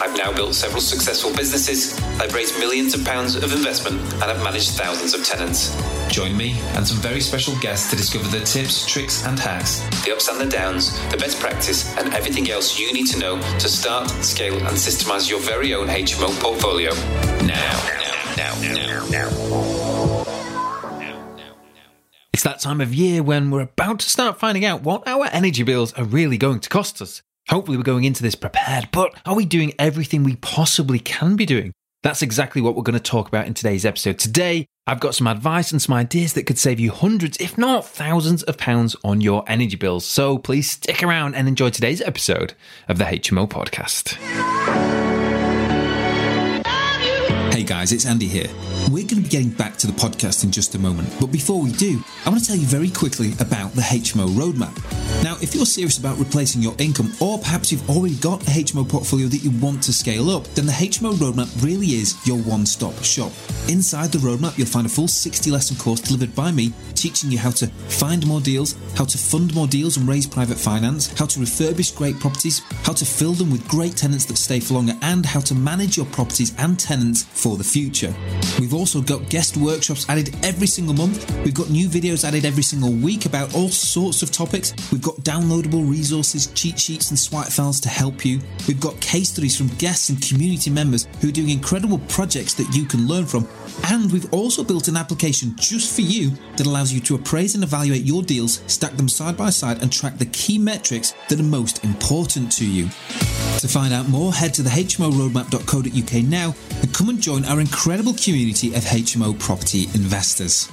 I've now built several successful businesses, I've raised millions of pounds of investment, and I've managed thousands of tenants. Join me and some very special guests to discover the tips, tricks, and hacks, the ups and the downs, the best practice, and everything else you need to know to start, scale, and systemize your very own HMO portfolio. Now now, now, now. Now. It's that time of year when we're about to start finding out what our energy bills are really going to cost us. Hopefully, we're going into this prepared, but are we doing everything we possibly can be doing? That's exactly what we're going to talk about in today's episode. Today, I've got some advice and some ideas that could save you hundreds, if not thousands, of pounds on your energy bills. So please stick around and enjoy today's episode of the HMO podcast. Hey guys, it's Andy here. We're going to be getting back to the podcast in just a moment, but before we do, I want to tell you very quickly about the HMO roadmap. Now, if you're serious about replacing your income, or perhaps you've already got a HMO portfolio that you want to scale up, then the HMO roadmap really is your one stop shop. Inside the roadmap, you'll find a full 60 lesson course delivered by me, teaching you how to find more deals, how to fund more deals and raise private finance, how to refurbish great properties, how to fill them with great tenants that stay for longer, and how to manage your properties and tenants for for the future. We've also got guest workshops added every single month. We've got new videos added every single week about all sorts of topics. We've got downloadable resources, cheat sheets, and swipe files to help you. We've got case studies from guests and community members who are doing incredible projects that you can learn from. And we've also built an application just for you that allows you to appraise and evaluate your deals, stack them side by side, and track the key metrics that are most important to you. To find out more, head to the hmoroadmap.co.uk now and come and join our incredible community of HMO property investors.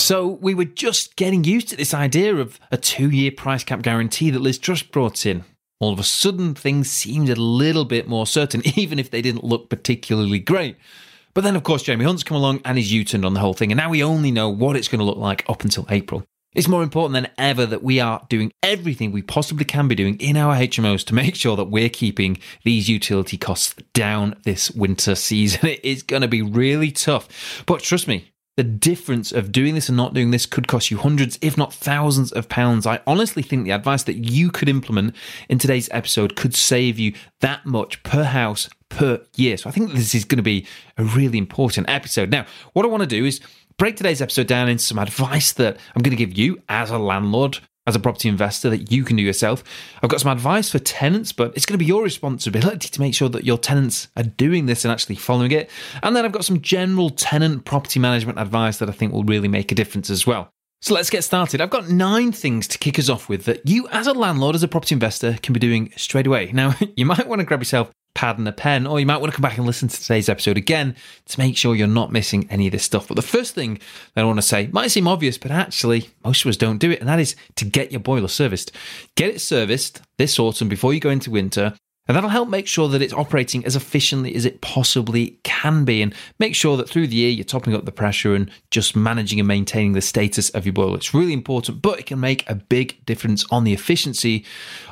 So we were just getting used to this idea of a two year price cap guarantee that Liz Truss brought in. All of a sudden, things seemed a little bit more certain, even if they didn't look particularly great. But then, of course, Jeremy Hunt's come along and he's U turned on the whole thing. And now we only know what it's going to look like up until April. It's more important than ever that we are doing everything we possibly can be doing in our HMOs to make sure that we're keeping these utility costs down this winter season. It is going to be really tough. But trust me, the difference of doing this and not doing this could cost you hundreds, if not thousands of pounds. I honestly think the advice that you could implement in today's episode could save you that much per house per year. So I think this is going to be a really important episode. Now, what I want to do is break today's episode down into some advice that I'm going to give you as a landlord as a property investor that you can do yourself. I've got some advice for tenants, but it's going to be your responsibility to make sure that your tenants are doing this and actually following it. And then I've got some general tenant property management advice that I think will really make a difference as well. So let's get started. I've got nine things to kick us off with that you, as a landlord, as a property investor, can be doing straight away. Now, you might want to grab yourself pad and a pen, or you might want to come back and listen to today's episode again to make sure you're not missing any of this stuff. But the first thing that I want to say might seem obvious, but actually, most of us don't do it, and that is to get your boiler serviced. Get it serviced this autumn before you go into winter. And that'll help make sure that it's operating as efficiently as it possibly can be, and make sure that through the year you're topping up the pressure and just managing and maintaining the status of your boiler. It's really important, but it can make a big difference on the efficiency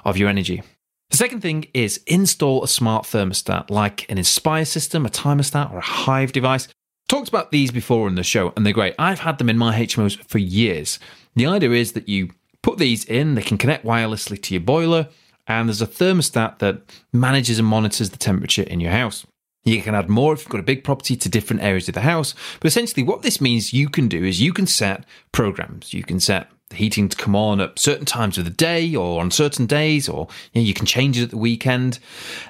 of your energy. The second thing is install a smart thermostat like an Inspire system, a Timerstat, or a Hive device. Talked about these before in the show, and they're great. I've had them in my HMOs for years. The idea is that you put these in, they can connect wirelessly to your boiler, and there's a thermostat that manages and monitors the temperature in your house. You can add more if you've got a big property to different areas of the house. But essentially, what this means you can do is you can set programs. You can set the heating to come on at certain times of the day or on certain days, or you, know, you can change it at the weekend,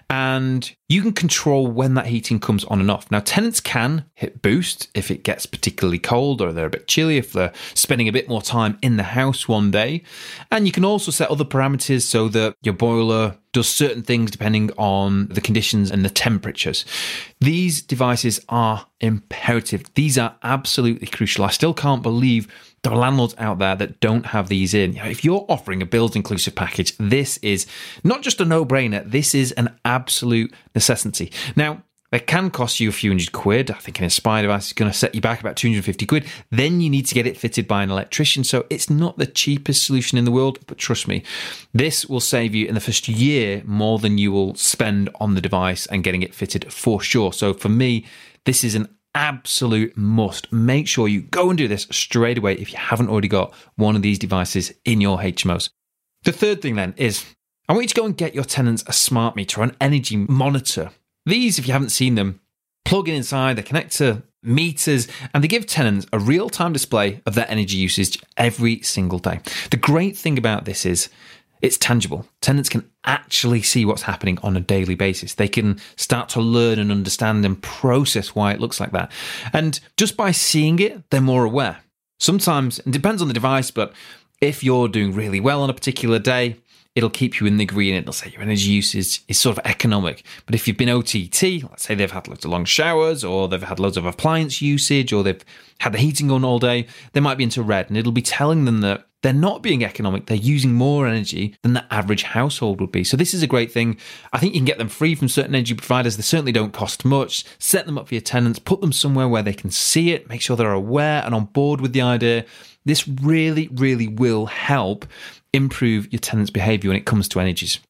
and you can control when that heating comes on and off. Now, tenants can hit boost if it gets particularly cold or they're a bit chilly, if they're spending a bit more time in the house one day, and you can also set other parameters so that your boiler does certain things depending on the conditions and the temperatures. These devices are imperative. These are absolutely crucial. I still can't believe there are landlords out there that don't have these in. if you're offering a build inclusive package, this is not just a no brainer, this is an absolute necessity. Now, It can cost you a few hundred quid. I think an Inspire device is going to set you back about 250 quid. Then you need to get it fitted by an electrician. So it's not the cheapest solution in the world, but trust me, this will save you in the first year more than you will spend on the device and getting it fitted for sure. So for me, this is an absolute must. Make sure you go and do this straight away if you haven't already got one of these devices in your HMOs. The third thing then is I want you to go and get your tenants a smart meter or an energy monitor. These, if you haven't seen them, plug in inside, they connect to meters, and they give tenants a real time display of their energy usage every single day. The great thing about this is it's tangible. Tenants can actually see what's happening on a daily basis. They can start to learn and understand and process why it looks like that. And just by seeing it, they're more aware. Sometimes, it depends on the device, but if you're doing really well on a particular day, it'll keep you in the green. It'll say your energy usage is sort of economic. But if you've been OTT, let's say they've had loads of long showers, or they've had loads of appliance usage, or they've had the heating on all day, they might be into red, and it'll be telling them that they're not being economic. They're using more energy than the average household would be. So this is a great thing. I think you can get them free from certain energy providers. They certainly don't cost much. Set them up for your tenants. Put them somewhere where they can see it. Make sure they're aware and on board with the idea. This really, really will help improve your tenant's behavior when it comes to energies.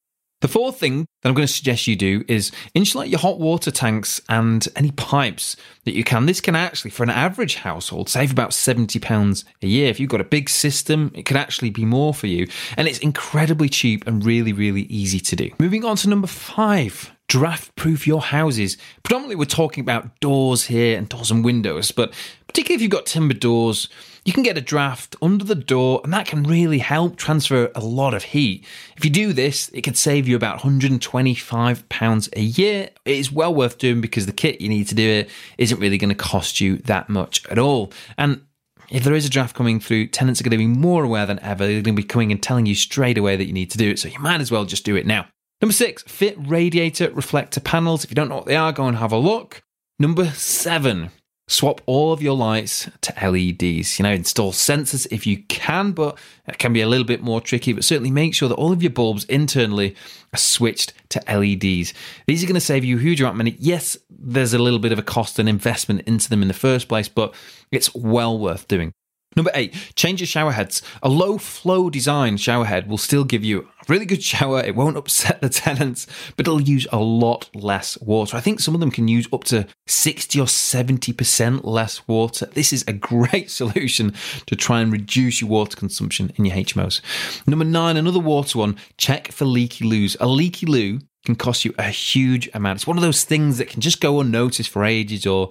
The fourth thing that I'm going to suggest you do is insulate your hot water tanks and any pipes that you can. This can actually, for an average household, save about £70 a year. If you've got a big system, it could actually be more for you. And it's incredibly cheap and really, really easy to do. Moving on to number five draft proof your houses. Predominantly, we're talking about doors here and doors and windows, but particularly if you've got timber doors, you can get a draft under the door, and that can really help transfer a lot of heat. If you do this, it could save you about £125 a year. It is well worth doing because the kit you need to do it isn't really going to cost you that much at all. And if there is a draft coming through, tenants are going to be more aware than ever. They're going to be coming and telling you straight away that you need to do it. So you might as well just do it now. Number six, fit radiator reflector panels. If you don't know what they are, go and have a look. Number seven, Swap all of your lights to LEDs. You know, install sensors if you can, but it can be a little bit more tricky. But certainly make sure that all of your bulbs internally are switched to LEDs. These are going to save you a huge amount of money. Yes, there's a little bit of a cost and investment into them in the first place, but it's well worth doing. Number eight, change your shower heads. A low flow design shower head will still give you a really good shower. It won't upset the tenants, but it'll use a lot less water. I think some of them can use up to 60 or 70% less water. This is a great solution to try and reduce your water consumption in your HMOs. Number nine, another water one, check for leaky loos. A leaky loo can cost you a huge amount. It's one of those things that can just go unnoticed for ages or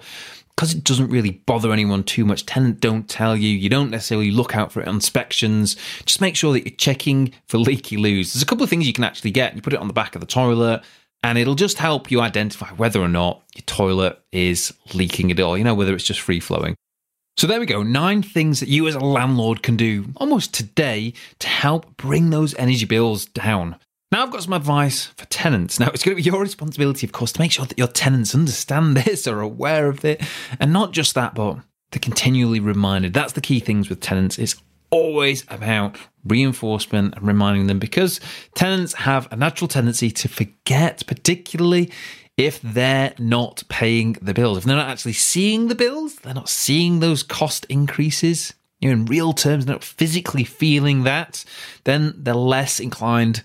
because it doesn't really bother anyone too much, tenant don't tell you, you don't necessarily look out for it on inspections. Just make sure that you're checking for leaky loos. There's a couple of things you can actually get. You put it on the back of the toilet, and it'll just help you identify whether or not your toilet is leaking at all, you know, whether it's just free flowing. So there we go, nine things that you as a landlord can do almost today to help bring those energy bills down. Now I've got some advice for tenants. Now it's going to be your responsibility, of course, to make sure that your tenants understand this, are aware of it, and not just that, but to continually reminded. That's the key things with tenants. It's always about reinforcement and reminding them because tenants have a natural tendency to forget, particularly if they're not paying the bills. If they're not actually seeing the bills, they're not seeing those cost increases. You know, in real terms, they're not physically feeling that, then they're less inclined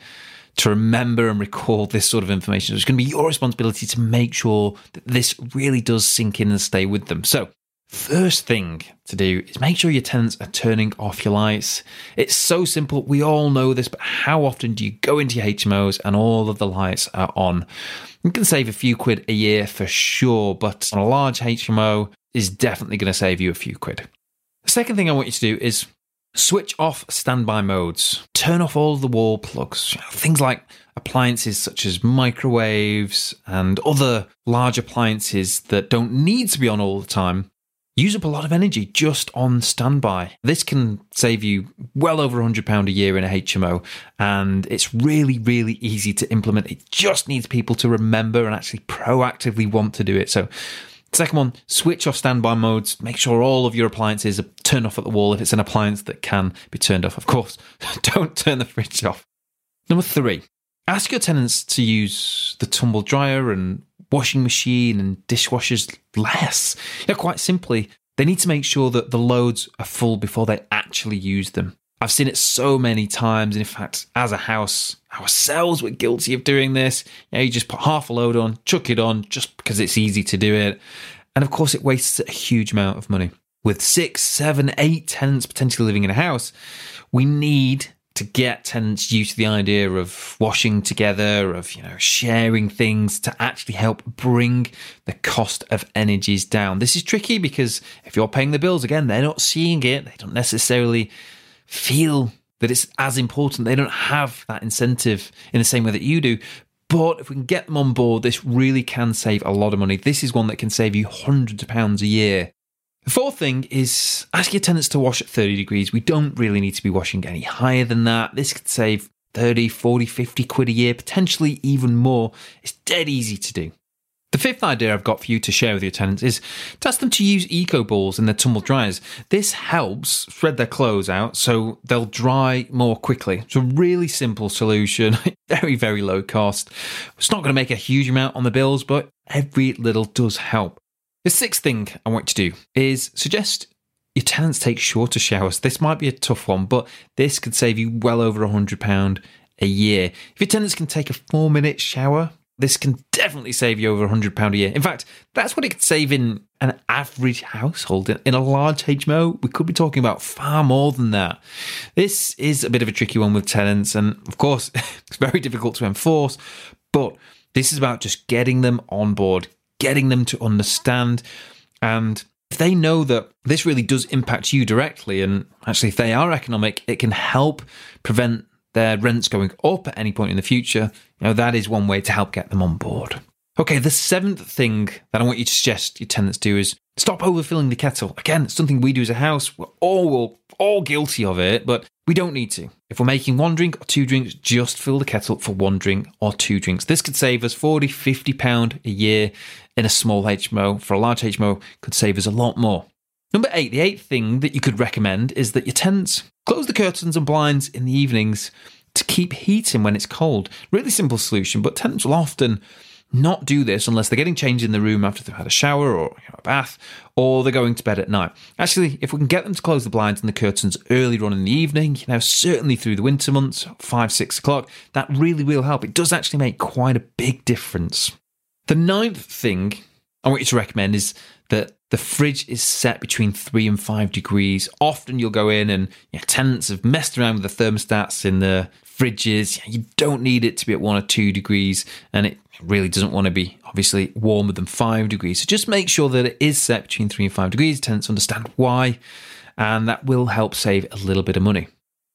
to remember and recall this sort of information. It's going to be your responsibility to make sure that this really does sink in and stay with them. So, first thing to do is make sure your tenants are turning off your lights. It's so simple. We all know this, but how often do you go into your HMOs and all of the lights are on? You can save a few quid a year for sure, but on a large HMO is definitely going to save you a few quid. The second thing I want you to do is Switch off standby modes. Turn off all the wall plugs. Things like appliances such as microwaves and other large appliances that don't need to be on all the time use up a lot of energy just on standby. This can save you well over £100 a year in a HMO, and it's really, really easy to implement. It just needs people to remember and actually proactively want to do it. So, Second one, switch off standby modes. Make sure all of your appliances are turned off at the wall if it's an appliance that can be turned off. Of course, don't turn the fridge off. Number three, ask your tenants to use the tumble dryer and washing machine and dishwashers less. You know, quite simply, they need to make sure that the loads are full before they actually use them. I've seen it so many times. And in fact, as a house, ourselves, we're guilty of doing this. You, know, you just put half a load on, chuck it on just because it's easy to do it. And of course, it wastes a huge amount of money. With six, seven, eight tenants potentially living in a house, we need to get tenants used to the idea of washing together, of you know sharing things to actually help bring the cost of energies down. This is tricky because if you're paying the bills again, they're not seeing it. They don't necessarily feel that it's as important. They don't have that incentive in the same way that you do. But if we can get them on board, this really can save a lot of money. This is one that can save you hundreds of pounds a year. The fourth thing is ask your tenants to wash at 30 degrees. We don't really need to be washing any higher than that. This could save 30, 40, 50 quid a year, potentially even more. It's dead easy to do. The fifth idea I've got for you to share with your tenants is to ask them to use eco balls in their tumble dryers. This helps spread their clothes out so they'll dry more quickly. It's a really simple solution, very, very low cost. It's not going to make a huge amount on the bills, but every little does help. The sixth thing I want you to do is suggest your tenants take shorter showers. This might be a tough one, but this could save you well over a £100 a year. If your tenants can take a four minute shower this can definitely save you over £100 a year. In fact, that's what it could save in an average household. In a large HMO, we could be talking about far more than that. This is a bit of a tricky one with tenants, and of course, it's very difficult to enforce, but this is about just getting them on board, getting them to understand, and if they know that this really does impact you directly, and actually, if they are economic, it can help prevent their rents going up at any point in the future, you know, that is one way to help get them on board. Okay, the seventh thing that I want you to suggest your tenants do is stop overfilling the kettle. Again, it's something we do as a house. We're all, all guilty of it, but we don't need to. If we're making one drink or two drinks, just fill the kettle for one drink or two drinks. This could save us 40, 50 pound a year in a small HMO. For a large HMO, could save us a lot more. Number eight, the eighth thing that you could recommend is that your tenants close the curtains and blinds in the evenings to keep heat in when it's cold. Really simple solution, but tenants will often not do this unless they're getting changed in the room after they've had a shower or you know, a bath, or they're going to bed at night. Actually, if we can get them to close the blinds and the curtains earlier on in the evening, you know, certainly through the winter months, five, six o'clock, that really will help. It does actually make quite a big difference. The ninth thing I want you to recommend is that the fridge is set between three and five degrees. Often you'll go in and you know, tenants have messed around with the thermostats in the fridges. You don't need it to be at one or two degrees, and it really doesn't want to be obviously warmer than five degrees. So just make sure that it is set between three and five degrees. Tenants understand why, and that will help save a little bit of money.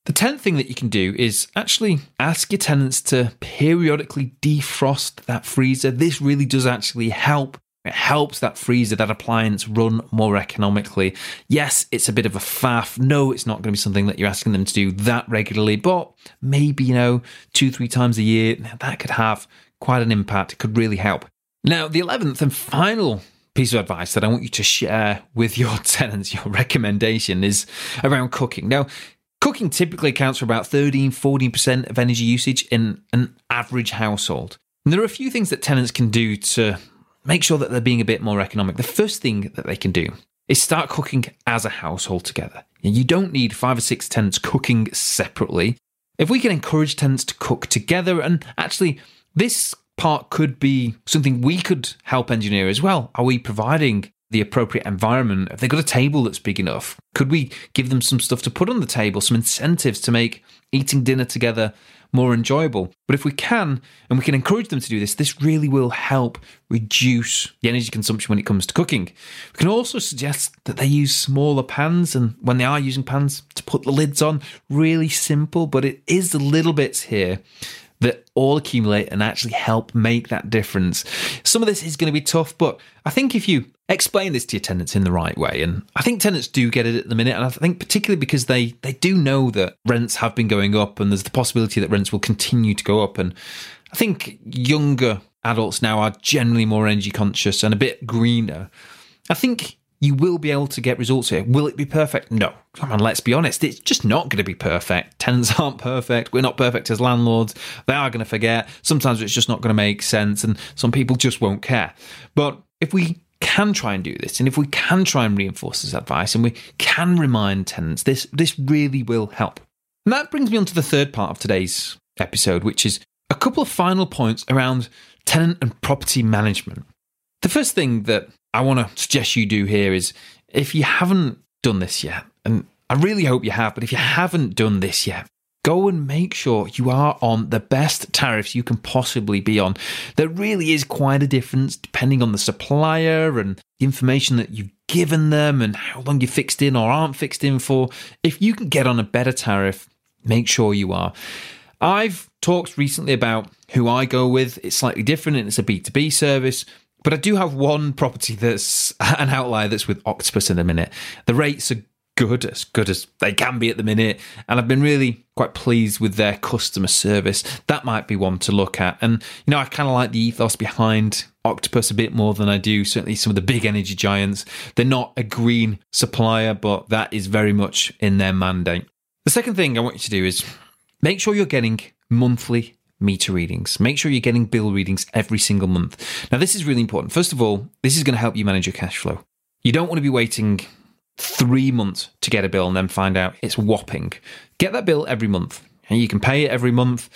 The tenth thing that you can do is actually ask your tenants to periodically defrost that freezer. This really does actually help it helps that freezer, that appliance run more economically. Yes, it's a bit of a faff. No, it's not going to be something that you're asking them to do that regularly, but maybe, you know, two, three times a year, that could have quite an impact. It could really help. Now, the 11th and final piece of advice that I want you to share with your tenants, your recommendation is around cooking. Now, cooking typically accounts for about 13, 14% of energy usage in an average household. And there are a few things that tenants can do to make sure that they're being a bit more economic. The first thing that they can do is start cooking as a household together. You don't need five or six tenants cooking separately. If we can encourage tenants to cook together, and actually, this part could be something we could help engineer as well. Are we providing the appropriate environment? Have they got a table that's big enough? Could we give them some stuff to put on the table, some incentives to make eating dinner together more enjoyable. But if we can, and we can encourage them to do this, this really will help reduce the energy consumption when it comes to cooking. We can also suggest that they use smaller pans, and when they are using pans, to put the lids on. Really simple, but it is the little bits here that all accumulate and actually help make that difference. Some of this is going to be tough, but I think if you explain this to your tenants in the right way, and I think tenants do get it at the minute, and I think particularly because they they do know that rents have been going up, and there's the possibility that rents will continue to go up, and I think younger adults now are generally more energy conscious and a bit greener. I think you will be able to get results here. Will it be perfect? No. Come on, let's be honest. It's just not going to be perfect. Tenants aren't perfect. We're not perfect as landlords. They are going to forget. Sometimes it's just not going to make sense, and some people just won't care. But if we can try and do this, and if we can try and reinforce this advice, and we can remind tenants, this this really will help. And that brings me on to the third part of today's episode, which is a couple of final points around tenant and property management. The first thing that I want to suggest you do here is if you haven't done this yet, and I really hope you have, but if you haven't done this yet, go and make sure you are on the best tariffs you can possibly be on. There really is quite a difference depending on the supplier and the information that you've given them and how long you're fixed in or aren't fixed in for. If you can get on a better tariff, make sure you are. I've talked recently about who I go with. It's slightly different and it's a B2B service. But I do have one property that's an outlier that's with Octopus in a minute. The rates are good, as good as they can be at the minute. And I've been really quite pleased with their customer service. That might be one to look at. And, you know, I kind of like the ethos behind Octopus a bit more than I do certainly some of the big energy giants. They're not a green supplier, but that is very much in their mandate. The second thing I want you to do is make sure you're getting monthly meter readings. Make sure you're getting bill readings every single month. Now, this is really important. First of all, this is going to help you manage your cash flow. You don't want to be waiting three months to get a bill and then find out it's whopping. Get that bill every month and you can pay it every month,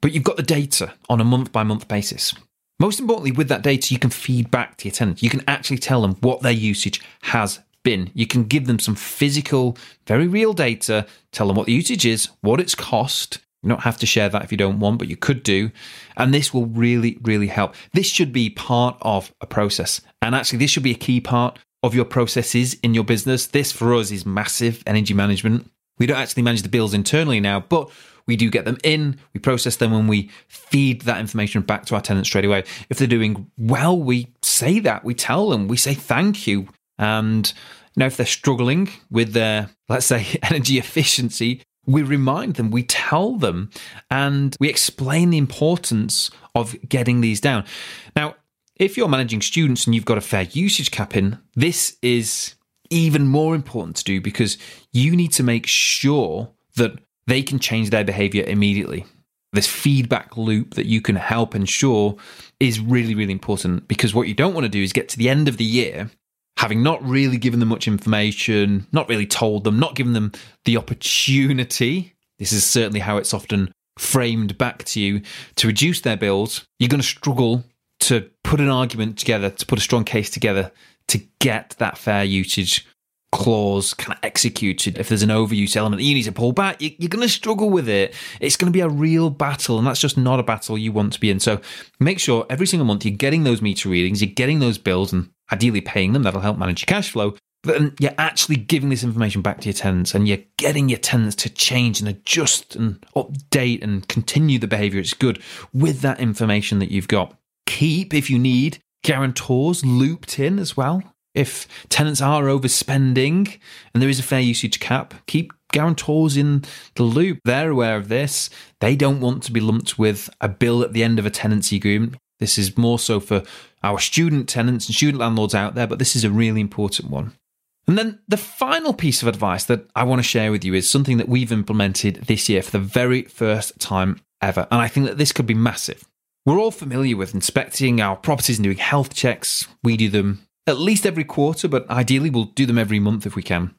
but you've got the data on a month by month basis. Most importantly, with that data, you can feed back to your tenant. You can actually tell them what their usage has been. You can give them some physical, very real data, tell them what the usage is, what it's cost. You don't have to share that if you don't want, but you could do. And this will really, really help. This should be part of a process. And actually, this should be a key part of your processes in your business. This for us is massive energy management. We don't actually manage the bills internally now, but we do get them in, we process them, and we feed that information back to our tenants straight away. If they're doing well, we say that, we tell them, we say thank you. And now, if they're struggling with their, let's say, energy efficiency, we remind them, we tell them, and we explain the importance of getting these down. Now, if you're managing students and you've got a fair usage cap in, this is even more important to do because you need to make sure that they can change their behavior immediately. This feedback loop that you can help ensure is really, really important because what you don't want to do is get to the end of the year having not really given them much information, not really told them, not given them the opportunity. This is certainly how it's often framed back to you to reduce their bills. You're going to struggle to put an argument together, to put a strong case together to get that fair usage clause kind of executed. If there's an overuse element you need to pull back, you're going to struggle with it. It's going to be a real battle, and that's just not a battle you want to be in. So make sure every single month you're getting those meter readings, you're getting those bills, and ideally paying them. That'll help manage your cash flow. But you're actually giving this information back to your tenants and you're getting your tenants to change and adjust and update and continue the behavior. It's good with that information that you've got. Keep, if you need, guarantors looped in as well. If tenants are overspending and there is a fair usage cap, keep guarantors in the loop. They're aware of this. They don't want to be lumped with a bill at the end of a tenancy agreement. This is more so for our student tenants and student landlords out there, but this is a really important one. And then the final piece of advice that I want to share with you is something that we've implemented this year for the very first time ever. And I think that this could be massive. We're all familiar with inspecting our properties and doing health checks. We do them at least every quarter, but ideally we'll do them every month if we can.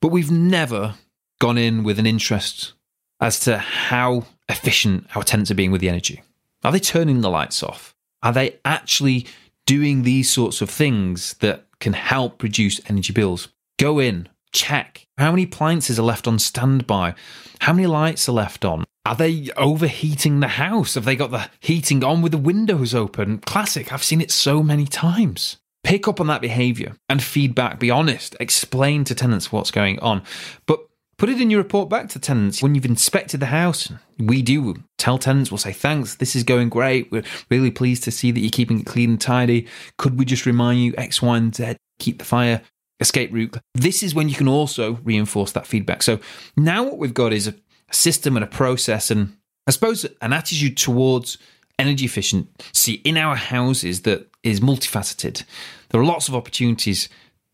But we've never gone in with an interest as to how efficient our tenants are being with the energy. Are they turning the lights off? Are they actually doing these sorts of things that can help reduce energy bills? Go in, check how many appliances are left on standby, how many lights are left on, are they overheating the house? Have they got the heating on with the windows open? Classic. I've seen it so many times. Pick up on that behavior and feedback. Be honest. Explain to tenants what's going on. But put it in your report back to tenants when you've inspected the house. We do tell tenants, we'll say, thanks, this is going great. We're really pleased to see that you're keeping it clean and tidy. Could we just remind you X, Y, and Z? Keep the fire escape route. This is when you can also reinforce that feedback. So now what we've got is a system and a process and I suppose an attitude towards energy efficiency in our houses that is multifaceted. There are lots of opportunities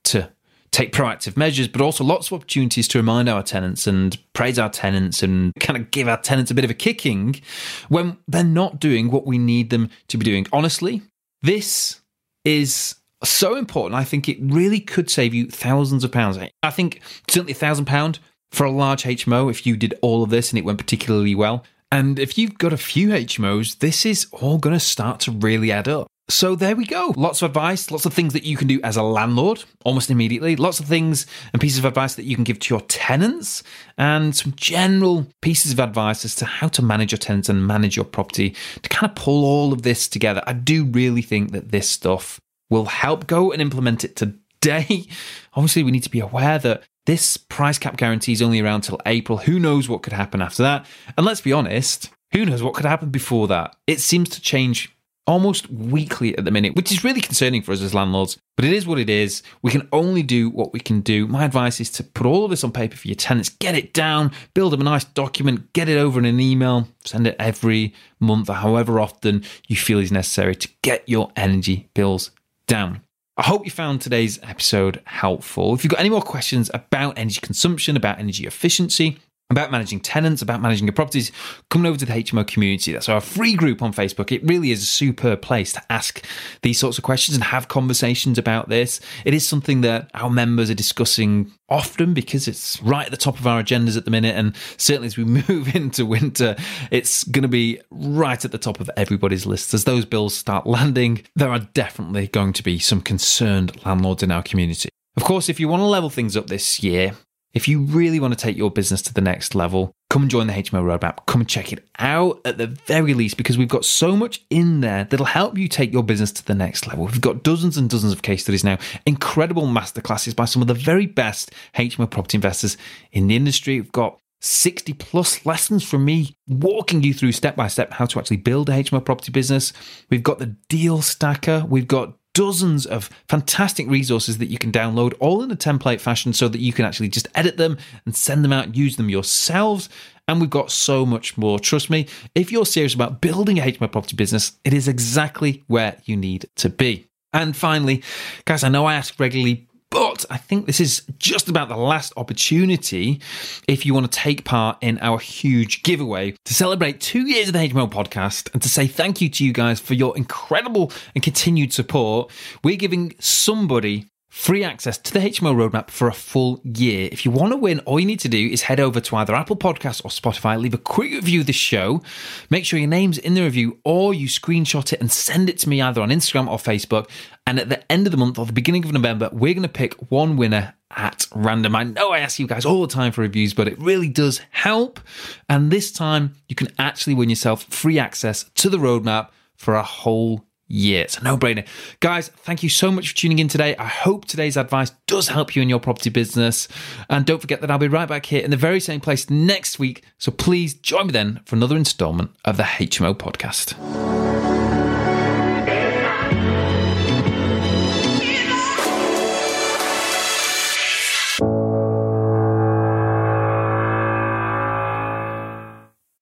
to take proactive measures, but also lots of opportunities to remind our tenants and praise our tenants and kind of give our tenants a bit of a kicking when they're not doing what we need them to be doing. Honestly, this is so important. I think it really could save you thousands of pounds. I think certainly a thousand pound for a large HMO if you did all of this and it went particularly well. And if you've got a few HMOs, this is all going to start to really add up. So there we go. Lots of advice, lots of things that you can do as a landlord almost immediately, lots of things and pieces of advice that you can give to your tenants, and some general pieces of advice as to how to manage your tenants and manage your property to kind of pull all of this together. I do really think that this stuff will help go and implement it today. Obviously, we need to be aware that this price cap guarantee is only around till April. Who knows what could happen after that? And let's be honest, who knows what could happen before that? It seems to change almost weekly at the minute, which is really concerning for us as landlords. But it is what it is. We can only do what we can do. My advice is to put all of this on paper for your tenants, get it down, build them a nice document, get it over in an email, send it every month or however often you feel is necessary to get your energy bills down. I hope you found today's episode helpful. If you've got any more questions about energy consumption, about energy efficiency, about managing tenants, about managing your properties, coming over to the HMO community. That's our free group on Facebook. It really is a superb place to ask these sorts of questions and have conversations about this. It is something that our members are discussing often because it's right at the top of our agendas at the minute. And certainly as we move into winter, it's going to be right at the top of everybody's lists. As those bills start landing, there are definitely going to be some concerned landlords in our community. Of course, if you want to level things up this year, if you really want to take your business to the next level, come and join the HMO Roadmap. Come and check it out at the very least because we've got so much in there that'll help you take your business to the next level. We've got dozens and dozens of case studies now, incredible masterclasses by some of the very best HMO property investors in the industry. We've got 60 plus lessons from me walking you through step by step how to actually build a HMO property business. We've got the deal stacker. We've got dozens of fantastic resources that you can download all in a template fashion so that you can actually just edit them and send them out and use them yourselves. And we've got so much more. Trust me, if you're serious about building a HMO property business, it is exactly where you need to be. And finally, guys, I know I ask regularly, but I think this is just about the last opportunity if you want to take part in our huge giveaway to celebrate two years of the HMO podcast and to say thank you to you guys for your incredible and continued support. We're giving somebody free access to the HMO roadmap for a full year. If you want to win, all you need to do is head over to either Apple Podcasts or Spotify, leave a quick review of the show, make sure your name's in the review, or you screenshot it and send it to me either on Instagram or Facebook. And at the end of the month or the beginning of November, we're going to pick one winner at random. I know I ask you guys all the time for reviews, but it really does help. And this time, you can actually win yourself free access to the roadmap for a whole a no brainer. Guys, thank you so much for tuning in today. I hope today's advice does help you in your property business. And don't forget that I'll be right back here in the very same place next week. So please join me then for another installment of the HMO podcast.